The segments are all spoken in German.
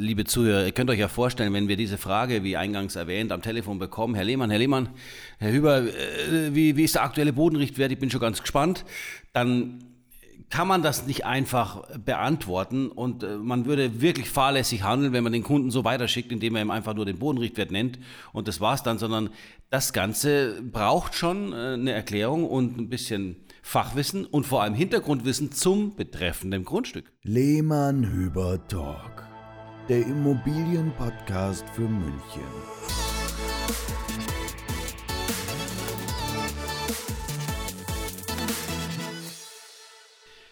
liebe Zuhörer, ihr könnt euch ja vorstellen, wenn wir diese Frage, wie eingangs erwähnt, am Telefon bekommen, Herr Lehmann, Herr Lehmann, Herr Hüber, äh, wie, wie ist der aktuelle Bodenrichtwert? Ich bin schon ganz gespannt. Dann kann man das nicht einfach beantworten und äh, man würde wirklich fahrlässig handeln, wenn man den Kunden so weiterschickt, indem er ihm einfach nur den Bodenrichtwert nennt und das war's dann, sondern das Ganze braucht schon äh, eine Erklärung und ein bisschen Fachwissen und vor allem Hintergrundwissen zum betreffenden Grundstück. Lehmann Hüber Talk, der Immobilienpodcast für München.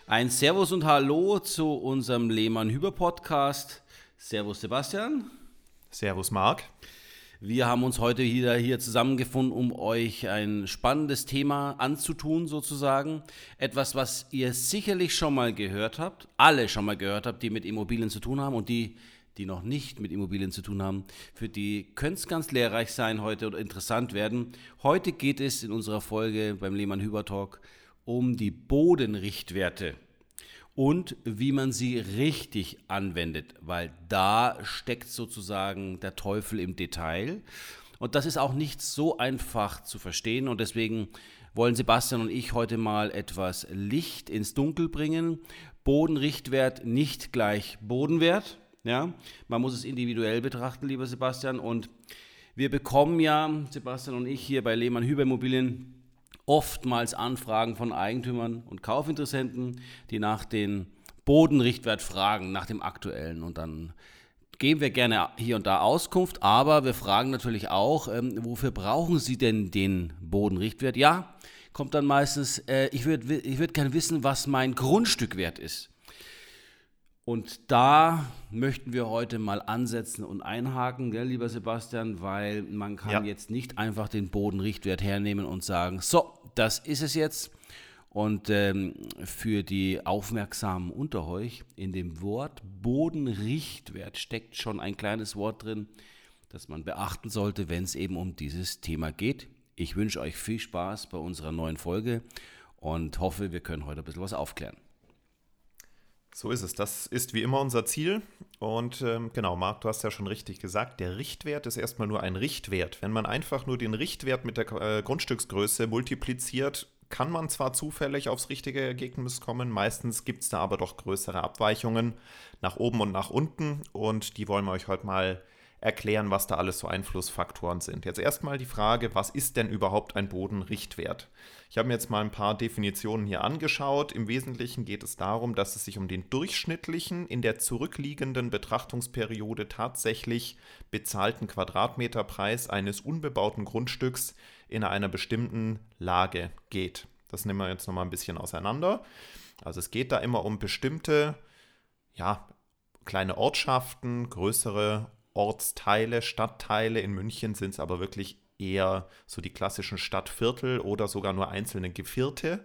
Ein Servus und Hallo zu unserem Lehmann-Hüber-Podcast. Servus Sebastian. Servus Marc. Wir haben uns heute wieder hier zusammengefunden, um euch ein spannendes Thema anzutun, sozusagen. Etwas, was ihr sicherlich schon mal gehört habt, alle schon mal gehört habt, die mit Immobilien zu tun haben und die, die noch nicht mit Immobilien zu tun haben. Für die könnte es ganz lehrreich sein heute oder interessant werden. Heute geht es in unserer Folge beim Lehmann-Hüber-Talk um die Bodenrichtwerte und wie man sie richtig anwendet, weil da steckt sozusagen der Teufel im Detail. Und das ist auch nicht so einfach zu verstehen und deswegen wollen Sebastian und ich heute mal etwas Licht ins Dunkel bringen. Bodenrichtwert nicht gleich Bodenwert. Ja, man muss es individuell betrachten, lieber Sebastian. Und wir bekommen ja, Sebastian und ich, hier bei Lehmann Hüber Immobilien oftmals Anfragen von Eigentümern und Kaufinteressenten, die nach den Bodenrichtwert fragen, nach dem aktuellen. Und dann geben wir gerne hier und da Auskunft, aber wir fragen natürlich auch, ähm, wofür brauchen Sie denn den Bodenrichtwert? Ja, kommt dann meistens, äh, ich würde ich würd gerne wissen, was mein Grundstück wert ist. Und da möchten wir heute mal ansetzen und einhaken, gell, lieber Sebastian, weil man kann ja. jetzt nicht einfach den Bodenrichtwert hernehmen und sagen, so, das ist es jetzt. Und ähm, für die Aufmerksamen unter euch, in dem Wort Bodenrichtwert steckt schon ein kleines Wort drin, das man beachten sollte, wenn es eben um dieses Thema geht. Ich wünsche euch viel Spaß bei unserer neuen Folge und hoffe, wir können heute ein bisschen was aufklären. So ist es. Das ist wie immer unser Ziel. Und ähm, genau, Marc, du hast ja schon richtig gesagt, der Richtwert ist erstmal nur ein Richtwert. Wenn man einfach nur den Richtwert mit der äh, Grundstücksgröße multipliziert, kann man zwar zufällig aufs richtige Ergebnis kommen, meistens gibt es da aber doch größere Abweichungen nach oben und nach unten. Und die wollen wir euch heute mal erklären, was da alles so Einflussfaktoren sind. Jetzt erstmal die Frage, was ist denn überhaupt ein Bodenrichtwert? Ich habe mir jetzt mal ein paar Definitionen hier angeschaut. Im Wesentlichen geht es darum, dass es sich um den durchschnittlichen, in der zurückliegenden Betrachtungsperiode tatsächlich bezahlten Quadratmeterpreis eines unbebauten Grundstücks in einer bestimmten Lage geht. Das nehmen wir jetzt nochmal ein bisschen auseinander. Also es geht da immer um bestimmte, ja, kleine Ortschaften, größere Ortsteile, Stadtteile. In München sind es aber wirklich eher so die klassischen Stadtviertel oder sogar nur einzelne Gevierte,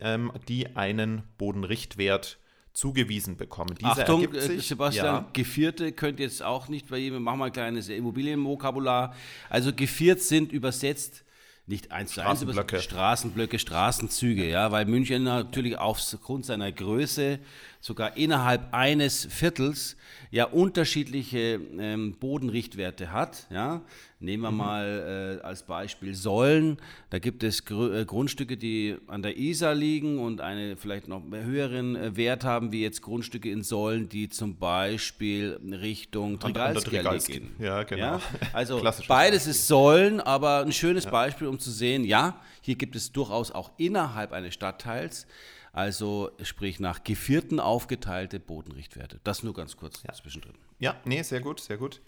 ähm, die einen Bodenrichtwert zugewiesen bekommen. Diese Achtung, äh, sich, Sebastian, ja. Gevierte könnt jetzt auch nicht bei jedem, machen wir ein kleines Immobilienvokabular. Also geviert sind übersetzt nicht eins zu eins, aber Straßenblöcke, Straßenzüge, ja, weil München natürlich aufgrund seiner Größe sogar innerhalb eines Viertels ja unterschiedliche ähm, Bodenrichtwerte hat, ja. Nehmen wir mhm. mal äh, als Beispiel Säulen. Da gibt es Gr äh, Grundstücke, die an der Isar liegen und einen vielleicht noch höheren äh, Wert haben, wie jetzt Grundstücke in Säulen, die zum Beispiel Richtung Trigalskia gehen. Ja, genau. Ja? Also beides ist Säulen, aber ein schönes ja. Beispiel, um zu sehen, ja, hier gibt es durchaus auch innerhalb eines Stadtteils also sprich nach Gevierten aufgeteilte Bodenrichtwerte. Das nur ganz kurz ja. zwischendrin. Ja, nee, sehr gut, sehr gut.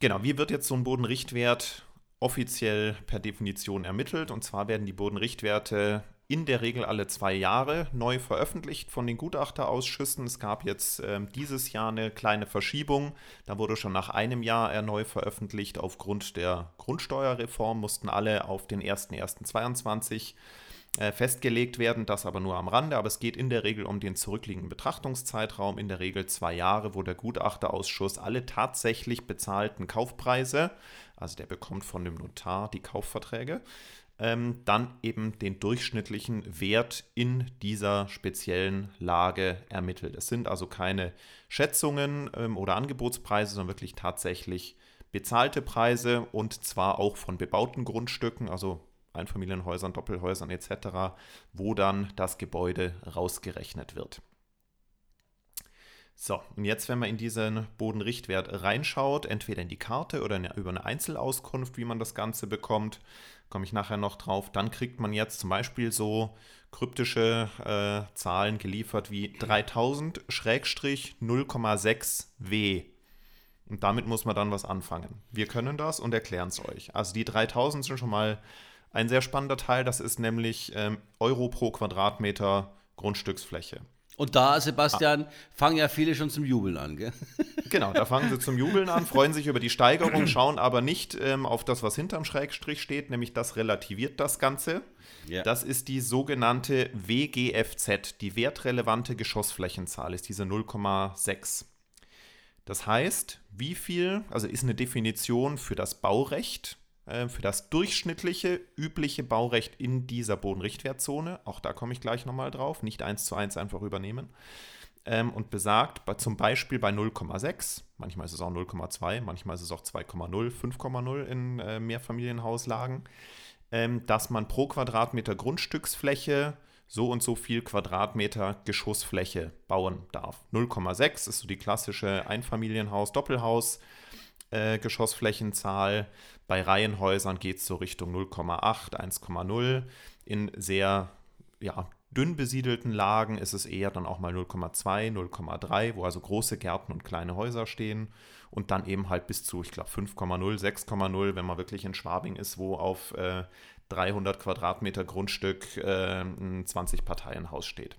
Genau, wie wird jetzt so ein Bodenrichtwert offiziell per Definition ermittelt? Und zwar werden die Bodenrichtwerte in der Regel alle zwei Jahre neu veröffentlicht von den Gutachterausschüssen. Es gab jetzt äh, dieses Jahr eine kleine Verschiebung. Da wurde schon nach einem Jahr er neu veröffentlicht. Aufgrund der Grundsteuerreform mussten alle auf den 01.01.2022 äh, festgelegt werden, das aber nur am Rande. Aber es geht in der Regel um den zurückliegenden Betrachtungszeitraum, in der Regel zwei Jahre, wo der Gutachterausschuss alle tatsächlich bezahlten Kaufpreise, also der bekommt von dem Notar die Kaufverträge, ähm, dann eben den durchschnittlichen Wert in dieser speziellen Lage ermittelt. Es sind also keine Schätzungen ähm, oder Angebotspreise, sondern wirklich tatsächlich bezahlte Preise und zwar auch von bebauten Grundstücken, also Einfamilienhäusern, Doppelhäusern etc., wo dann das Gebäude rausgerechnet wird. So, und jetzt, wenn man in diesen Bodenrichtwert reinschaut, entweder in die Karte oder über eine Einzelauskunft, wie man das Ganze bekommt, komme ich nachher noch drauf, dann kriegt man jetzt zum Beispiel so kryptische äh, Zahlen geliefert wie 3000-0,6 W. Und damit muss man dann was anfangen. Wir können das und erklären es euch. Also die 3000 sind schon mal ein sehr spannender Teil. Das ist nämlich ähm, Euro pro Quadratmeter Grundstücksfläche. Und da, Sebastian, ah. fangen ja viele schon zum Jubeln an, gell? Genau, da fangen sie zum Jubeln an, freuen sich über die Steigerung, schauen aber nicht ähm, auf das, was hinterm Schrägstrich steht, nämlich das relativiert das Ganze. Ja. Das ist die sogenannte WGFZ, die wertrelevante Geschossflächenzahl, ist diese 0,6. Das heißt, wie viel, also ist eine Definition für das Baurecht, äh, für das durchschnittliche, übliche Baurecht in dieser Bodenrichtwertzone. Auch da komme ich gleich nochmal drauf. Nicht eins zu eins einfach übernehmen. Ähm, und besagt, bei, zum Beispiel bei 0,6, manchmal ist es auch 0,2, manchmal ist es auch 2,0, 5,0 in äh, Mehrfamilienhauslagen, ähm, dass man pro Quadratmeter Grundstücksfläche so und so viel Quadratmeter Geschossfläche bauen darf. 0,6 ist so die klassische Einfamilienhaus-Doppelhaus. Äh, Geschossflächenzahl. Bei Reihenhäusern geht es so Richtung 0,8, 1,0. In sehr ja, dünn besiedelten Lagen ist es eher dann auch mal 0,2, 0,3, wo also große Gärten und kleine Häuser stehen. Und dann eben halt bis zu, ich glaube, 5,0, 6,0, wenn man wirklich in Schwabing ist, wo auf äh, 300 Quadratmeter Grundstück äh, ein 20-Parteien-Haus steht.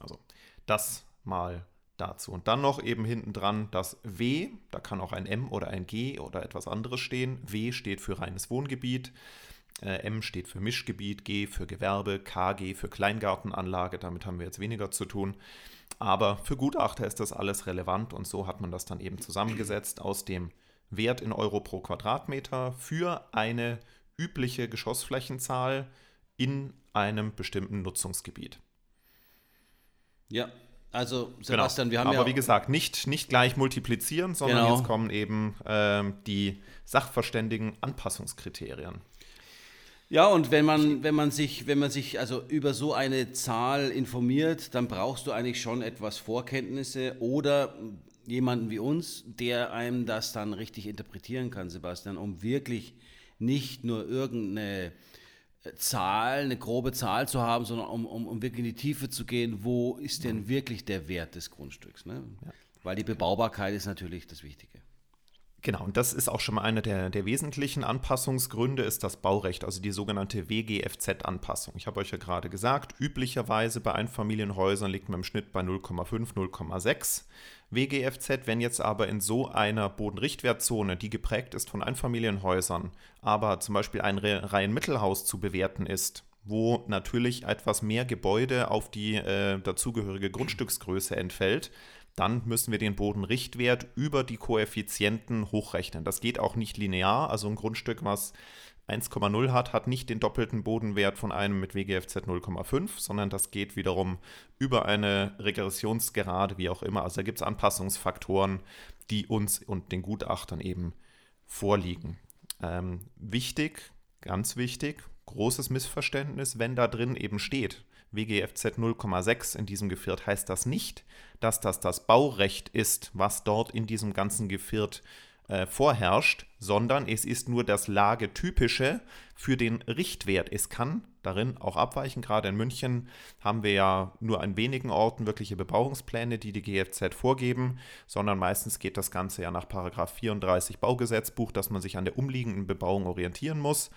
Also das mal dazu. Und dann noch eben hinten dran das W, da kann auch ein M oder ein G oder etwas anderes stehen. W steht für reines Wohngebiet, äh, M steht für Mischgebiet, G für Gewerbe, KG für Kleingartenanlage, damit haben wir jetzt weniger zu tun. Aber für Gutachter ist das alles relevant und so hat man das dann eben zusammengesetzt aus dem Wert in Euro pro Quadratmeter für eine übliche Geschossflächenzahl in einem bestimmten Nutzungsgebiet. Ja, also Sebastian, genau. wir haben Aber ja. Aber wie gesagt, nicht, nicht gleich multiplizieren, sondern genau. jetzt kommen eben ähm, die Sachverständigen Anpassungskriterien. Ja, und wenn man, wenn man sich, wenn man sich also über so eine Zahl informiert, dann brauchst du eigentlich schon etwas Vorkenntnisse oder jemanden wie uns, der einem das dann richtig interpretieren kann, Sebastian, um wirklich nicht nur irgendeine Zahl, eine grobe Zahl zu haben, sondern um, um, um wirklich in die Tiefe zu gehen, wo ist denn wirklich der Wert des Grundstücks? Ne? Ja. Weil die Bebaubarkeit ist natürlich das Wichtige. Genau, und das ist auch schon mal einer der, der wesentlichen Anpassungsgründe, ist das Baurecht, also die sogenannte WGFZ-Anpassung. Ich habe euch ja gerade gesagt, üblicherweise bei Einfamilienhäusern liegt man im Schnitt bei 0,5, 0,6. WGFZ, wenn jetzt aber in so einer Bodenrichtwertzone, die geprägt ist von Einfamilienhäusern, aber zum Beispiel ein Reihenmittelhaus zu bewerten ist, wo natürlich etwas mehr Gebäude auf die äh, dazugehörige Grundstücksgröße entfällt, dann müssen wir den Bodenrichtwert über die Koeffizienten hochrechnen. Das geht auch nicht linear, also ein Grundstück, was 1,0 hat, hat nicht den doppelten Bodenwert von einem mit WGFZ 0,5, sondern das geht wiederum über eine Regressionsgerade, wie auch immer. Also da gibt es Anpassungsfaktoren, die uns und den Gutachtern eben vorliegen. Ähm, wichtig, ganz wichtig, großes Missverständnis, wenn da drin eben steht, WGFZ 0,6 in diesem Geviert, heißt das nicht, dass das das Baurecht ist, was dort in diesem ganzen Geviert äh, vorherrscht, sondern es ist nur das Lagetypische für den Richtwert. Es kann darin auch abweichen. Gerade in München haben wir ja nur an wenigen Orten wirkliche Bebauungspläne, die die GFZ vorgeben, sondern meistens geht das Ganze ja nach 34 Baugesetzbuch, dass man sich an der umliegenden Bebauung orientieren muss.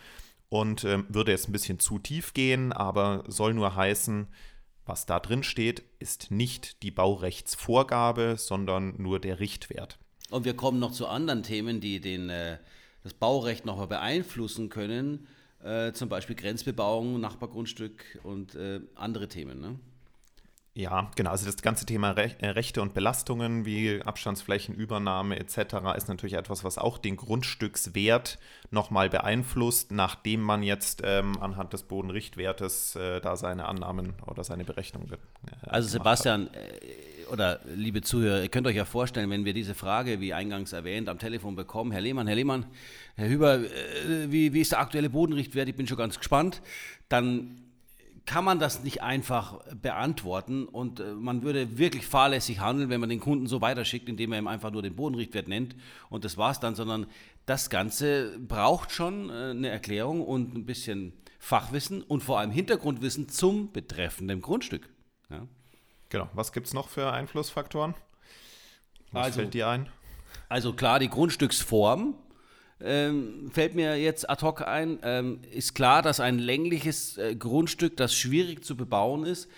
Und äh, würde jetzt ein bisschen zu tief gehen, aber soll nur heißen, was da drin steht, ist nicht die Baurechtsvorgabe, sondern nur der Richtwert. Und wir kommen noch zu anderen Themen, die den, äh, das Baurecht noch beeinflussen können, äh, zum Beispiel Grenzbebauung, Nachbargrundstück und äh, andere Themen. Ne? Ja, genau. Also das ganze Thema Re äh, Rechte und Belastungen wie Abstandsflächenübernahme etc. ist natürlich etwas, was auch den Grundstückswert nochmal beeinflusst, nachdem man jetzt ähm, anhand des Bodenrichtwertes äh, da seine Annahmen oder seine Berechnungen. Äh, also Sebastian äh, oder liebe Zuhörer, ihr könnt euch ja vorstellen, wenn wir diese Frage, wie eingangs erwähnt, am Telefon bekommen, Herr Lehmann, Herr Lehmann, Herr Hüber, äh, wie, wie ist der aktuelle Bodenrichtwert? Ich bin schon ganz gespannt. Dann kann man das nicht einfach beantworten und äh, man würde wirklich fahrlässig handeln, wenn man den Kunden so weiterschickt, indem er ihm einfach nur den Bodenrichtwert nennt und das war's dann, sondern das Ganze braucht schon äh, eine Erklärung und ein bisschen Fachwissen und vor allem Hintergrundwissen zum betreffenden Grundstück. Ja. Genau. Was gibt es noch für Einflussfaktoren? Was also, fällt dir ein? Also klar, die Grundstücksform, ähm, fällt mir jetzt ad hoc ein, ähm, ist klar, dass ein längliches äh, Grundstück, das schwierig zu bebauen ist,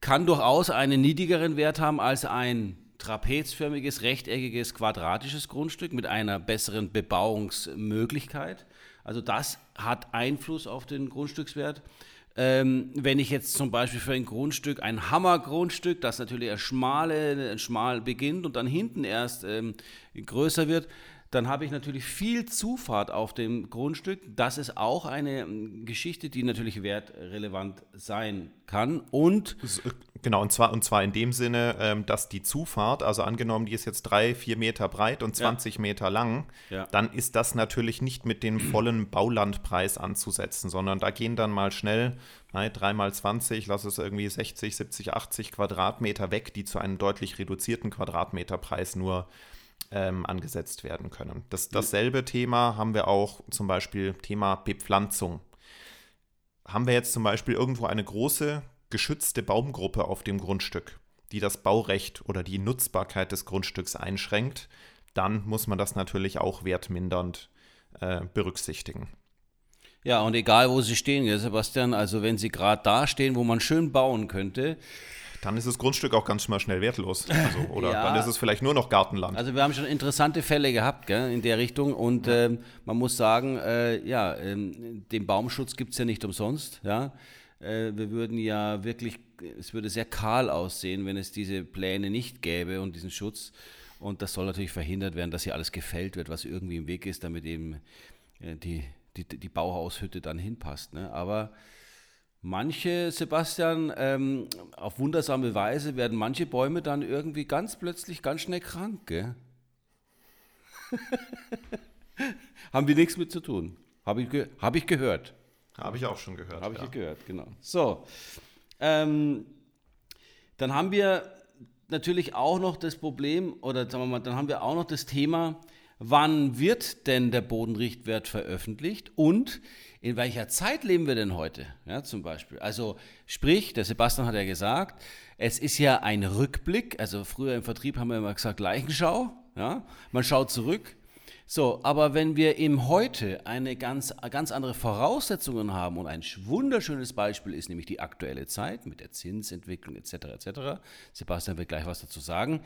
kann durchaus einen niedrigeren Wert haben als ein trapezförmiges, rechteckiges, quadratisches Grundstück mit einer besseren Bebauungsmöglichkeit. Also das hat Einfluss auf den Grundstückswert. Ähm, wenn ich jetzt zum Beispiel für ein Grundstück, ein Hammergrundstück, das natürlich schmale, schmal beginnt und dann hinten erst ähm, größer wird, dann habe ich natürlich viel Zufahrt auf dem Grundstück. Das ist auch eine ähm, Geschichte, die natürlich wertrelevant sein kann. Und genau, und zwar, und zwar in dem Sinne, ähm, dass die Zufahrt, also angenommen, die ist jetzt drei, vier Meter breit und 20 ja. Meter lang, ja. dann ist das natürlich nicht mit dem vollen Baulandpreis anzusetzen, sondern da gehen dann mal schnell drei mal 20, lass es irgendwie 60, 70, 80 Quadratmeter weg, die zu einem deutlich reduzierten Quadratmeterpreis nur ähm, angesetzt werden können. Das, dasselbe Thema haben wir auch zum Beispiel Thema Bepflanzung. Haben wir jetzt zum Beispiel irgendwo eine große geschützte Baumgruppe auf dem Grundstück, die das Baurecht oder die Nutzbarkeit des Grundstücks einschränkt, dann muss man das natürlich auch wertmindernd äh, berücksichtigen. Ja, und egal wo Sie stehen, Sebastian, also wenn Sie gerade da stehen, wo man schön bauen könnte, dann ist das Grundstück auch ganz mal schnell wertlos. Also, oder ja. dann ist es vielleicht nur noch Gartenland. Also wir haben schon interessante Fälle gehabt gell, in der Richtung und ja. ähm, man muss sagen, äh, ja, ähm, den Baumschutz gibt es ja nicht umsonst. Ja? Äh, wir würden ja wirklich, es würde sehr kahl aussehen, wenn es diese Pläne nicht gäbe und diesen Schutz. Und das soll natürlich verhindert werden, dass hier alles gefällt wird, was irgendwie im Weg ist, damit eben äh, die, die, die Bauhaushütte dann hinpasst. Ne? Aber Manche, Sebastian, ähm, auf wundersame Weise werden manche Bäume dann irgendwie ganz plötzlich ganz schnell krank. Gell? Haben wir nichts mit zu tun. Habe ich, hab ich gehört. Habe ich auch schon gehört. Habe ich ja. gehört, genau. So, ähm, dann haben wir natürlich auch noch das Problem, oder sagen wir mal, dann haben wir auch noch das Thema, wann wird denn der Bodenrichtwert veröffentlicht und in welcher Zeit leben wir denn heute? Ja, zum Beispiel. Also sprich, der Sebastian hat ja gesagt, es ist ja ein Rückblick. Also früher im Vertrieb haben wir immer gesagt Leichenschau. Ja, man schaut zurück. So, aber wenn wir im Heute eine ganz, ganz andere Voraussetzungen haben und ein wunderschönes Beispiel ist nämlich die aktuelle Zeit mit der Zinsentwicklung etc. etc. Sebastian wird gleich was dazu sagen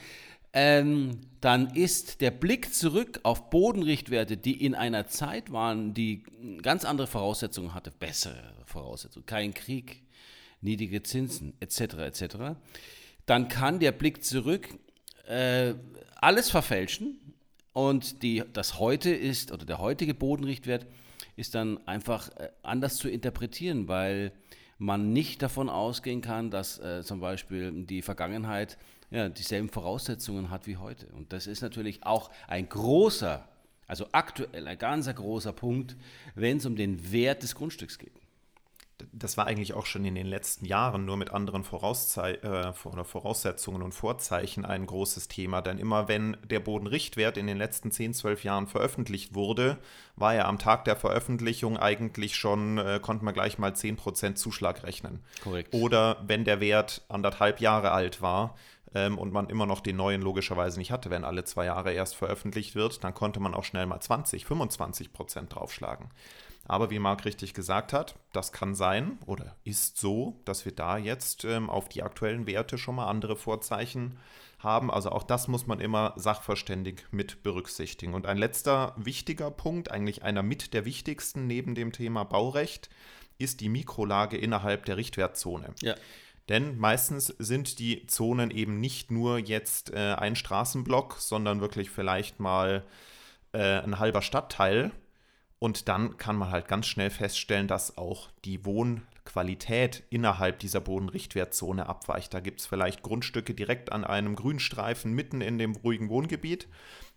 ähm, dann ist der Blick zurück auf Bodenrichtwerte, die in einer Zeit waren, die ganz andere Voraussetzungen hatte, bessere Voraussetzungen, kein Krieg, niedrige Zinsen etc. etc. Dann kann der Blick zurück äh, alles verfälschen und die, das heute ist oder der heutige Bodenrichtwert ist dann einfach äh, anders zu interpretieren, weil man nicht davon ausgehen kann, dass äh, zum Beispiel die Vergangenheit ja, dieselben Voraussetzungen hat wie heute. Und das ist natürlich auch ein großer, also aktuell ein ganz großer Punkt, wenn es um den Wert des Grundstücks geht das war eigentlich auch schon in den letzten Jahren nur mit anderen Vorauszei äh, Voraussetzungen und Vorzeichen ein großes Thema. Denn immer wenn der Bodenrichtwert in den letzten 10, 12 Jahren veröffentlicht wurde, war er am Tag der Veröffentlichung eigentlich schon, äh, konnte man gleich mal 10% Zuschlag rechnen. Korrekt. Oder wenn der Wert anderthalb Jahre alt war, ähm, und man immer noch den neuen logischerweise nicht hatte, wenn alle zwei Jahre erst veröffentlicht wird, dann konnte man auch schnell mal 20, 25 Prozent draufschlagen. Aber wie Marc richtig gesagt hat, das kann sein oder ist so, dass wir da jetzt ähm, auf die aktuellen Werte schon mal andere Vorzeichen haben. Also auch das muss man immer sachverständig mit berücksichtigen. Und ein letzter wichtiger Punkt, eigentlich einer mit der wichtigsten neben dem Thema Baurecht, ist die Mikrolage innerhalb der Richtwertzone. Ja. Denn meistens sind die Zonen eben nicht nur jetzt äh, ein Straßenblock, sondern wirklich vielleicht mal äh, ein halber Stadtteil. Und dann kann man halt ganz schnell feststellen, dass auch die Wohnqualität innerhalb dieser Bodenrichtwertzone abweicht. Da gibt es vielleicht Grundstücke direkt an einem Grünstreifen mitten in dem ruhigen Wohngebiet.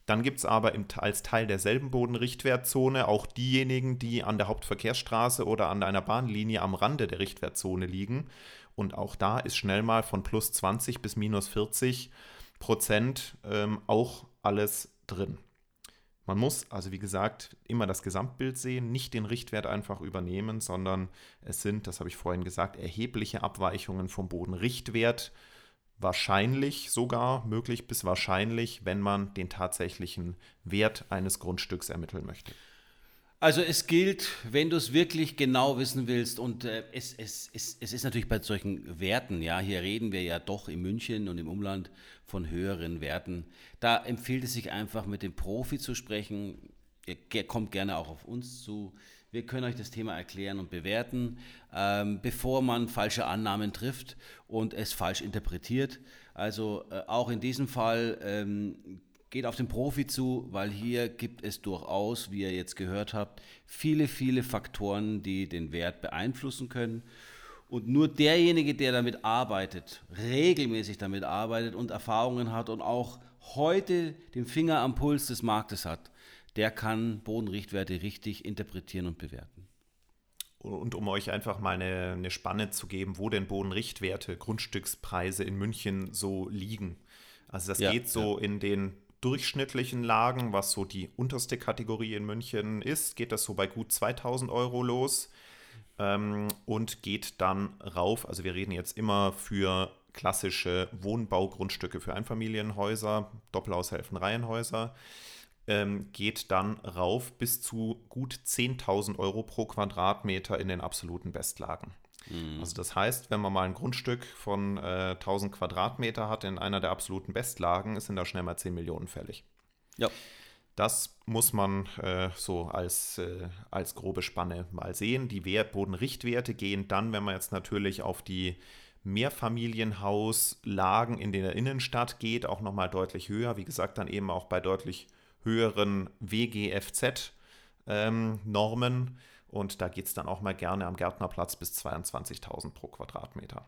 Dann gibt es aber im, als Teil derselben Bodenrichtwertzone auch diejenigen, die an der Hauptverkehrsstraße oder an einer Bahnlinie am Rande der Richtwertzone liegen. Und auch da ist schnell mal von plus 20 bis minus 40 Prozent ähm, auch alles drin. Man muss also, wie gesagt, immer das Gesamtbild sehen, nicht den Richtwert einfach übernehmen, sondern es sind, das habe ich vorhin gesagt, erhebliche Abweichungen vom Bodenrichtwert. Wahrscheinlich sogar, möglich bis wahrscheinlich, wenn man den tatsächlichen Wert eines Grundstücks ermitteln möchte. Also es gilt, wenn du es wirklich genau wissen willst, und äh, es, es, es, es ist natürlich bei solchen Werten, ja, hier reden wir ja doch in München und im Umland von höheren Werten. Da empfiehlt es sich einfach mit dem Profi zu sprechen. Ihr kommt gerne auch auf uns zu. Wir können euch das Thema erklären und bewerten, ähm, bevor man falsche Annahmen trifft und es falsch interpretiert. Also äh, auch in diesem Fall ähm, geht auf den Profi zu, weil hier gibt es durchaus, wie ihr jetzt gehört habt, viele, viele Faktoren, die den Wert beeinflussen können. Und nur derjenige, der damit arbeitet, regelmäßig damit arbeitet und Erfahrungen hat und auch heute den Finger am Puls des Marktes hat, der kann Bodenrichtwerte richtig interpretieren und bewerten. Und um euch einfach mal eine, eine Spanne zu geben, wo denn Bodenrichtwerte, Grundstückspreise in München so liegen. Also das ja, geht so ja. in den durchschnittlichen Lagen, was so die unterste Kategorie in München ist, geht das so bei gut 2000 Euro los ähm, und geht dann rauf. Also wir reden jetzt immer für klassische Wohnbaugrundstücke für Einfamilienhäuser, Doppelhaushälften, Reihenhäuser. Ähm, geht dann rauf bis zu gut 10.000 Euro pro Quadratmeter in den absoluten Bestlagen. Mhm. Also das heißt, wenn man mal ein Grundstück von äh, 1000 Quadratmeter hat in einer der absoluten Bestlagen, sind da schnell mal 10 Millionen fällig. Ja. Das muss man äh, so als, äh, als grobe Spanne mal sehen. Die Wert Bodenrichtwerte gehen dann, wenn man jetzt natürlich auf die Mehrfamilienhauslagen in der Innenstadt geht, auch nochmal deutlich höher. Wie gesagt, dann eben auch bei deutlich höheren WGFZ-Normen. Ähm, und da geht es dann auch mal gerne am Gärtnerplatz bis 22.000 pro Quadratmeter.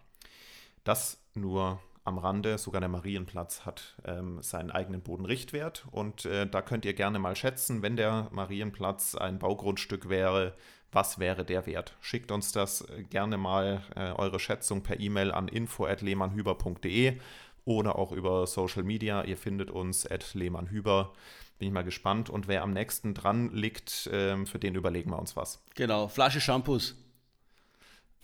Das nur am Rande, sogar der Marienplatz hat ähm, seinen eigenen Bodenrichtwert und äh, da könnt ihr gerne mal schätzen, wenn der Marienplatz ein Baugrundstück wäre, was wäre der Wert? Schickt uns das äh, gerne mal äh, eure Schätzung per E-Mail an info@lehmannhüber.de oder auch über Social Media. Ihr findet uns at. Bin ich mal gespannt. Und wer am nächsten dran liegt, ähm, für den überlegen wir uns was. Genau, Flasche Shampoos.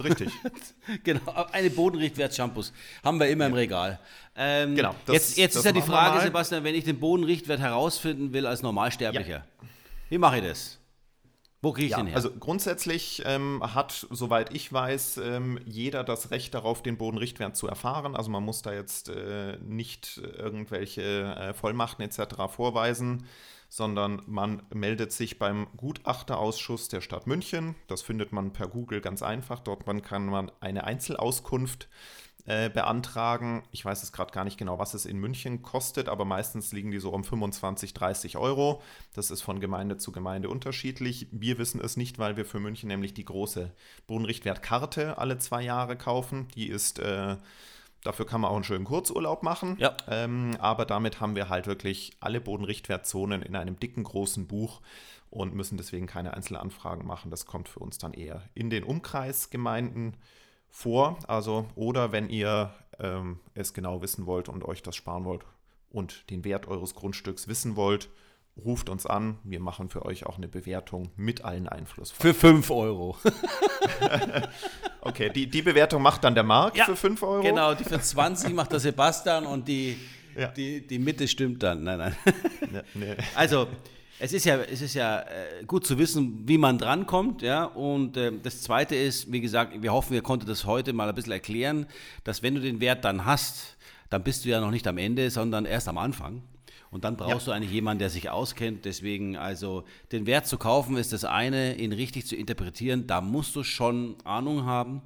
Richtig. genau, eine Bodenrichtwert-Shampoos haben wir immer im Regal. Ähm, genau. Das, jetzt jetzt ist ja die Frage, Sebastian, wenn ich den Bodenrichtwert herausfinden will als Normalsterblicher, ja. wie mache ich das? Wo kriege ich ja, den her? Also grundsätzlich ähm, hat, soweit ich weiß, ähm, jeder das Recht darauf, den Bodenrichtwert zu erfahren. Also man muss da jetzt äh, nicht irgendwelche äh, Vollmachten etc. vorweisen, sondern man meldet sich beim Gutachterausschuss der Stadt München. Das findet man per Google ganz einfach. Dort kann man eine Einzelauskunft äh, beantragen. Ich weiß jetzt gerade gar nicht genau, was es in München kostet, aber meistens liegen die so um 25, 30 Euro. Das ist von Gemeinde zu Gemeinde unterschiedlich. Wir wissen es nicht, weil wir für München nämlich die große Bodenrichtwertkarte alle zwei Jahre kaufen. Die ist äh, Dafür kann man auch einen schönen Kurzurlaub machen. Ja. Ähm, aber damit haben wir halt wirklich alle Bodenrichtwertzonen in einem dicken, großen Buch und müssen deswegen keine Einzelanfragen machen. Das kommt für uns dann eher in den Umkreisgemeinden vor. Also, oder wenn ihr ähm, es genau wissen wollt und euch das sparen wollt und den Wert eures Grundstücks wissen wollt, ruft uns an. Wir machen für euch auch eine Bewertung mit allen Einflussfaktoren. Für 5 Euro. okay, die, die Bewertung macht dann der Marc ja, für 5 Euro. Genau, die für 20 macht der Sebastian und die, ja. die, die Mitte stimmt dann. Nein, nein. Ja, nee. Also, es ist ja, es ist ja äh, gut zu wissen, wie man drankommt, ja. Und äh, das Zweite ist, wie gesagt, wir hoffen, ihr konntet das heute mal ein bisschen erklären, dass wenn du den Wert dann hast, dann bist du ja noch nicht am Ende, sondern erst am Anfang. Und dann brauchst ja. du eigentlich jemanden, der sich auskennt. Deswegen, also den Wert zu kaufen ist das eine, ihn richtig zu interpretieren, da musst du schon Ahnung haben.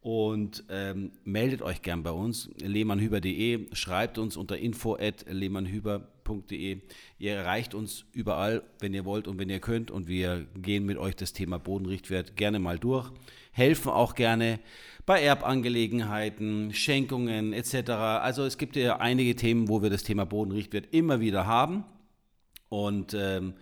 Und ähm, meldet euch gern bei uns, lehmannhüber.de, schreibt uns unter info.lehmannhüber.de. Ihr erreicht uns überall, wenn ihr wollt und wenn ihr könnt. Und wir gehen mit euch das Thema Bodenrichtwert gerne mal durch. Helfen auch gerne bei Erbangelegenheiten, Schenkungen etc. Also es gibt ja einige Themen, wo wir das Thema Bodenrichtwert immer wieder haben. Und ähm,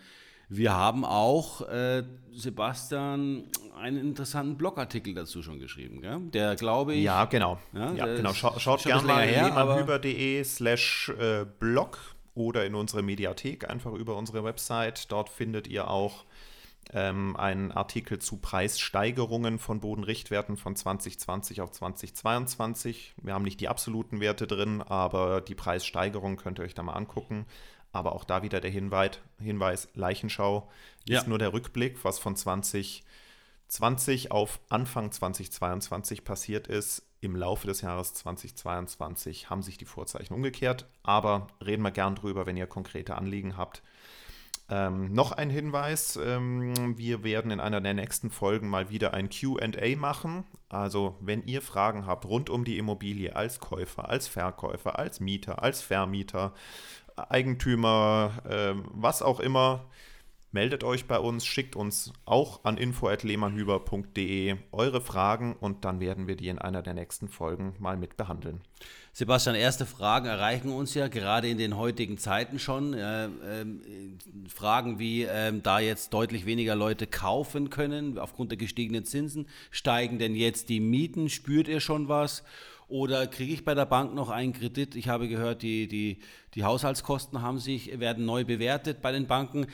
wir haben auch, äh, Sebastian, einen interessanten Blogartikel dazu schon geschrieben, gell? der glaube ich. Ja, genau. Ja, ja, genau. schaut schon gerne mal her, lehmannhüber.de slash äh, blog oder in unsere Mediathek, einfach über unsere Website. Dort findet ihr auch ähm, einen Artikel zu Preissteigerungen von Bodenrichtwerten von 2020 auf 2022. Wir haben nicht die absoluten Werte drin, aber die Preissteigerung könnt ihr euch da mal angucken. Aber auch da wieder der Hinweis, Hinweis Leichenschau Ja. ist nur der Rückblick, was von 2020 auf Anfang 2022 passiert ist. Im Laufe des Jahres 2022 haben sich die Vorzeichen umgekehrt, aber reden wir gern drüber, wenn ihr konkrete Anliegen habt. Ähm, noch ein Hinweis, ähm, wir werden in einer der nächsten Folgen mal wieder ein QA machen. Also wenn ihr Fragen habt rund um die Immobilie als Käufer, als Verkäufer, als Mieter, als Vermieter, Eigentümer, ähm, was auch immer, meldet euch bei uns, schickt uns auch an info.lehmannhüber.de eure Fragen und dann werden wir die in einer der nächsten Folgen mal mit behandeln. Sebastian, erste Fragen erreichen uns ja gerade in den heutigen Zeiten schon. Äh, ähm, Fragen wie, ähm, da jetzt deutlich weniger Leute kaufen können aufgrund der gestiegenen Zinsen, steigen denn jetzt die Mieten? Spürt ihr schon was? Oder kriege ich bei der Bank noch einen Kredit? Ich habe gehört, die, die, die Haushaltskosten haben sich, werden neu bewertet bei den Banken.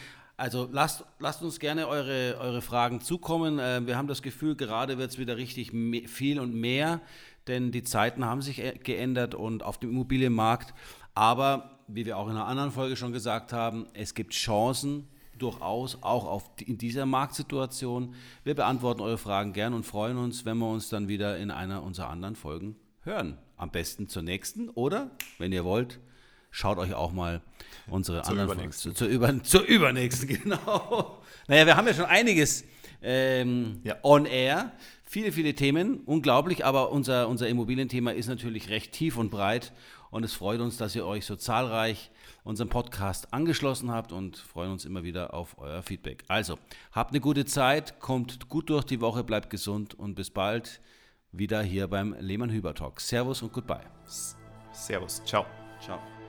Also lasst, lasst uns gerne eure, eure Fragen zukommen. Äh, wir haben das Gefühl, gerade wird es wieder richtig viel und mehr, denn die Zeiten haben sich äh, geändert und auf dem Immobilienmarkt. Aber wie wir auch in einer anderen Folge schon gesagt haben, es gibt Chancen durchaus auch auf in dieser Marktsituation. Wir beantworten eure Fragen gern und freuen uns, wenn wir uns dann wieder in einer unserer anderen Folgen hören. Am besten zur nächsten oder, wenn ihr wollt, schaut euch auch mal unsere anderen Folgen übernächsten. zu, zur, über, zur übernächsten, genau. Naja, wir haben ja schon einiges ähm, Ja. on air. Viele, viele Themen, unglaublich, aber unser, unser Immobilienthema ist natürlich recht tief und breit und es freut uns, dass ihr euch so zahlreich unserem Podcast angeschlossen habt und freuen uns immer wieder auf euer Feedback. Also, habt eine gute Zeit, kommt gut durch die Woche, bleibt gesund und bis bald wieder hier beim Lehmann Hüber Talk. Servus und goodbye. Servus, ciao. Ciao.